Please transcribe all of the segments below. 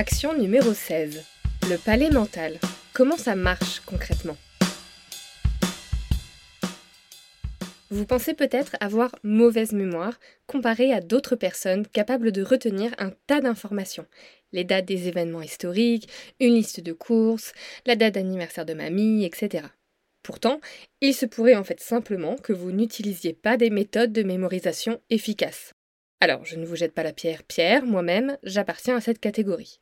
Action numéro 16. Le palais mental. Comment ça marche concrètement? Vous pensez peut-être avoir mauvaise mémoire comparé à d'autres personnes capables de retenir un tas d'informations. Les dates des événements historiques, une liste de courses, la date d'anniversaire de mamie, etc. Pourtant, il se pourrait en fait simplement que vous n'utilisiez pas des méthodes de mémorisation efficaces. Alors, je ne vous jette pas la pierre, Pierre, moi-même, j'appartiens à cette catégorie.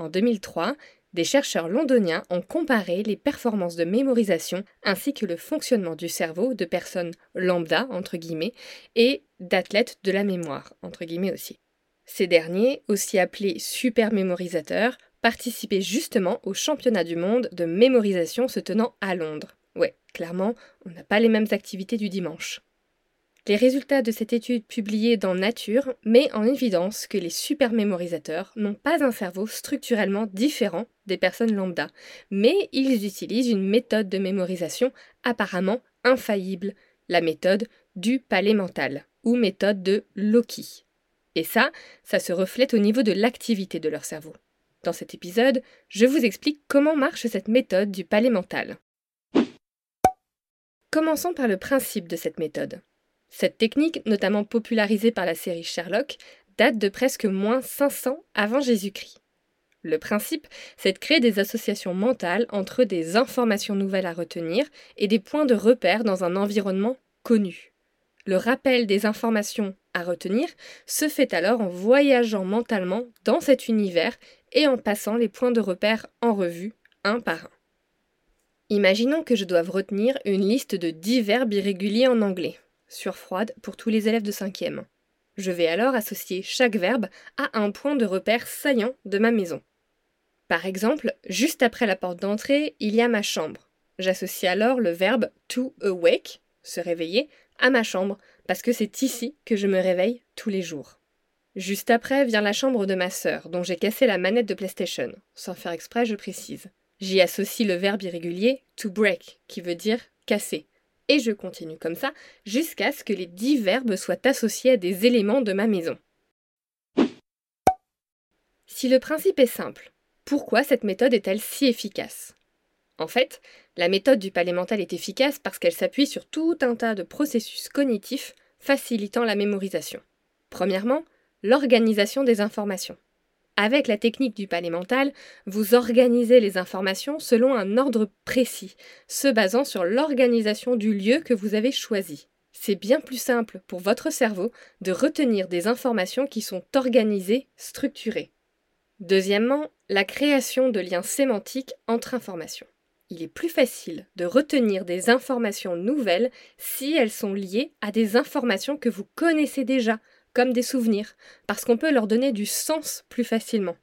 En 2003, des chercheurs londoniens ont comparé les performances de mémorisation ainsi que le fonctionnement du cerveau de personnes lambda, et d'athlètes de la mémoire, aussi. Ces derniers, aussi appelés super mémorisateurs, participaient justement au championnat du monde de mémorisation se tenant à Londres. Ouais, clairement, on n'a pas les mêmes activités du dimanche. Les résultats de cette étude publiée dans Nature mettent en évidence que les supermémorisateurs n'ont pas un cerveau structurellement différent des personnes lambda, mais ils utilisent une méthode de mémorisation apparemment infaillible, la méthode du palais mental, ou méthode de Loki. Et ça, ça se reflète au niveau de l'activité de leur cerveau. Dans cet épisode, je vous explique comment marche cette méthode du palais mental. Commençons par le principe de cette méthode. Cette technique, notamment popularisée par la série Sherlock, date de presque moins 500 avant Jésus-Christ. Le principe, c'est de créer des associations mentales entre des informations nouvelles à retenir et des points de repère dans un environnement connu. Le rappel des informations à retenir se fait alors en voyageant mentalement dans cet univers et en passant les points de repère en revue, un par un. Imaginons que je doive retenir une liste de dix verbes irréguliers en anglais froide pour tous les élèves de 5e. Je vais alors associer chaque verbe à un point de repère saillant de ma maison. Par exemple, juste après la porte d'entrée, il y a ma chambre. J'associe alors le verbe to awake, se réveiller, à ma chambre, parce que c'est ici que je me réveille tous les jours. Juste après vient la chambre de ma sœur, dont j'ai cassé la manette de PlayStation. Sans faire exprès, je précise. J'y associe le verbe irrégulier to break, qui veut dire casser et je continue comme ça jusqu'à ce que les dix verbes soient associés à des éléments de ma maison. Si le principe est simple, pourquoi cette méthode est-elle si efficace? En fait, la méthode du palais mental est efficace parce qu'elle s'appuie sur tout un tas de processus cognitifs facilitant la mémorisation. Premièrement, l'organisation des informations. Avec la technique du palais mental, vous organisez les informations selon un ordre précis, se basant sur l'organisation du lieu que vous avez choisi. C'est bien plus simple pour votre cerveau de retenir des informations qui sont organisées, structurées. Deuxièmement, la création de liens sémantiques entre informations. Il est plus facile de retenir des informations nouvelles si elles sont liées à des informations que vous connaissez déjà, comme des souvenirs, parce qu'on peut leur donner du sens plus facilement.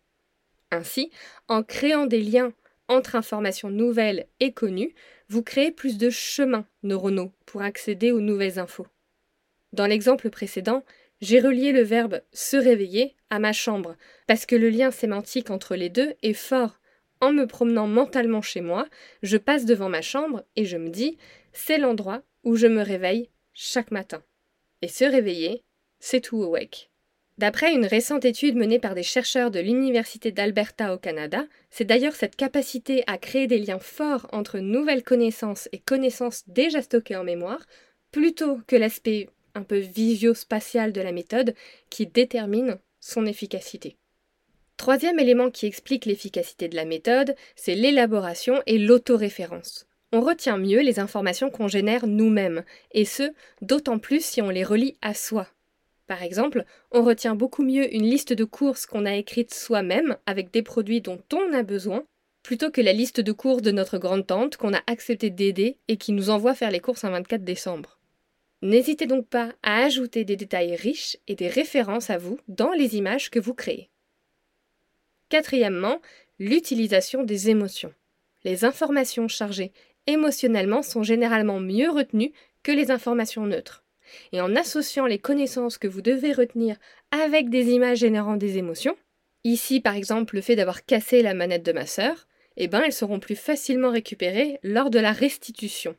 Ainsi, en créant des liens entre informations nouvelles et connues, vous créez plus de chemins neuronaux pour accéder aux nouvelles infos. Dans l'exemple précédent, j'ai relié le verbe se réveiller à ma chambre, parce que le lien sémantique entre les deux est fort. En me promenant mentalement chez moi, je passe devant ma chambre et je me dis c'est l'endroit où je me réveille chaque matin. Et se réveiller, c'est tout awake. D'après une récente étude menée par des chercheurs de l'Université d'Alberta au Canada, c'est d'ailleurs cette capacité à créer des liens forts entre nouvelles connaissances et connaissances déjà stockées en mémoire, plutôt que l'aspect un peu visio-spatial de la méthode, qui détermine son efficacité. Troisième élément qui explique l'efficacité de la méthode, c'est l'élaboration et l'autoréférence. On retient mieux les informations qu'on génère nous-mêmes, et ce, d'autant plus si on les relie à soi, par exemple, on retient beaucoup mieux une liste de courses qu'on a écrite soi-même avec des produits dont on a besoin, plutôt que la liste de courses de notre grande-tante qu'on a accepté d'aider et qui nous envoie faire les courses un 24 décembre. N'hésitez donc pas à ajouter des détails riches et des références à vous dans les images que vous créez. Quatrièmement, l'utilisation des émotions. Les informations chargées émotionnellement sont généralement mieux retenues que les informations neutres. Et en associant les connaissances que vous devez retenir avec des images générant des émotions, ici par exemple le fait d'avoir cassé la manette de ma sœur, eh ben elles seront plus facilement récupérées lors de la restitution.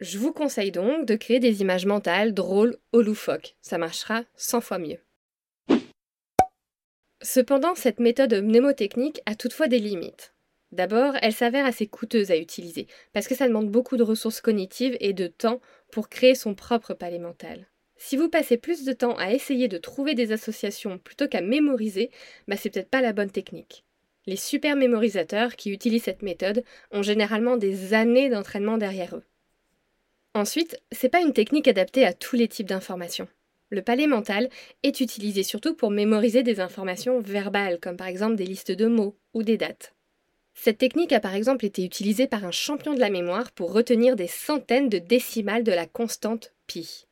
Je vous conseille donc de créer des images mentales drôles ou loufoques, ça marchera 100 fois mieux. Cependant, cette méthode mnémotechnique a toutefois des limites. D'abord, elle s'avère assez coûteuse à utiliser, parce que ça demande beaucoup de ressources cognitives et de temps pour créer son propre palais mental. Si vous passez plus de temps à essayer de trouver des associations plutôt qu'à mémoriser, bah c'est peut-être pas la bonne technique. Les super mémorisateurs qui utilisent cette méthode ont généralement des années d'entraînement derrière eux. Ensuite, c'est pas une technique adaptée à tous les types d'informations. Le palais mental est utilisé surtout pour mémoriser des informations verbales, comme par exemple des listes de mots ou des dates. Cette technique a par exemple été utilisée par un champion de la mémoire pour retenir des centaines de décimales de la constante pi.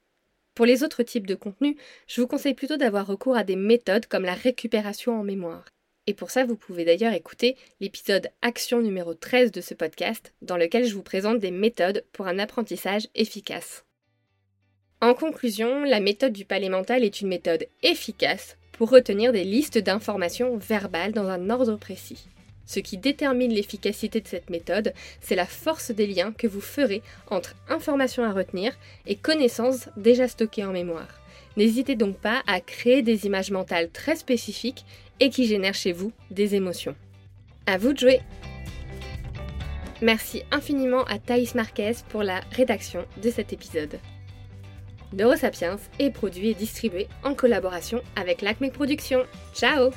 Pour les autres types de contenus, je vous conseille plutôt d'avoir recours à des méthodes comme la récupération en mémoire. Et pour ça, vous pouvez d'ailleurs écouter l'épisode Action numéro 13 de ce podcast, dans lequel je vous présente des méthodes pour un apprentissage efficace. En conclusion, la méthode du palais mental est une méthode efficace pour retenir des listes d'informations verbales dans un ordre précis. Ce qui détermine l'efficacité de cette méthode, c'est la force des liens que vous ferez entre informations à retenir et connaissances déjà stockées en mémoire. N'hésitez donc pas à créer des images mentales très spécifiques et qui génèrent chez vous des émotions. À vous de jouer! Merci infiniment à Thaïs Marquez pour la rédaction de cet épisode. Neurosapiens est produit et distribué en collaboration avec l'Acme Productions. Ciao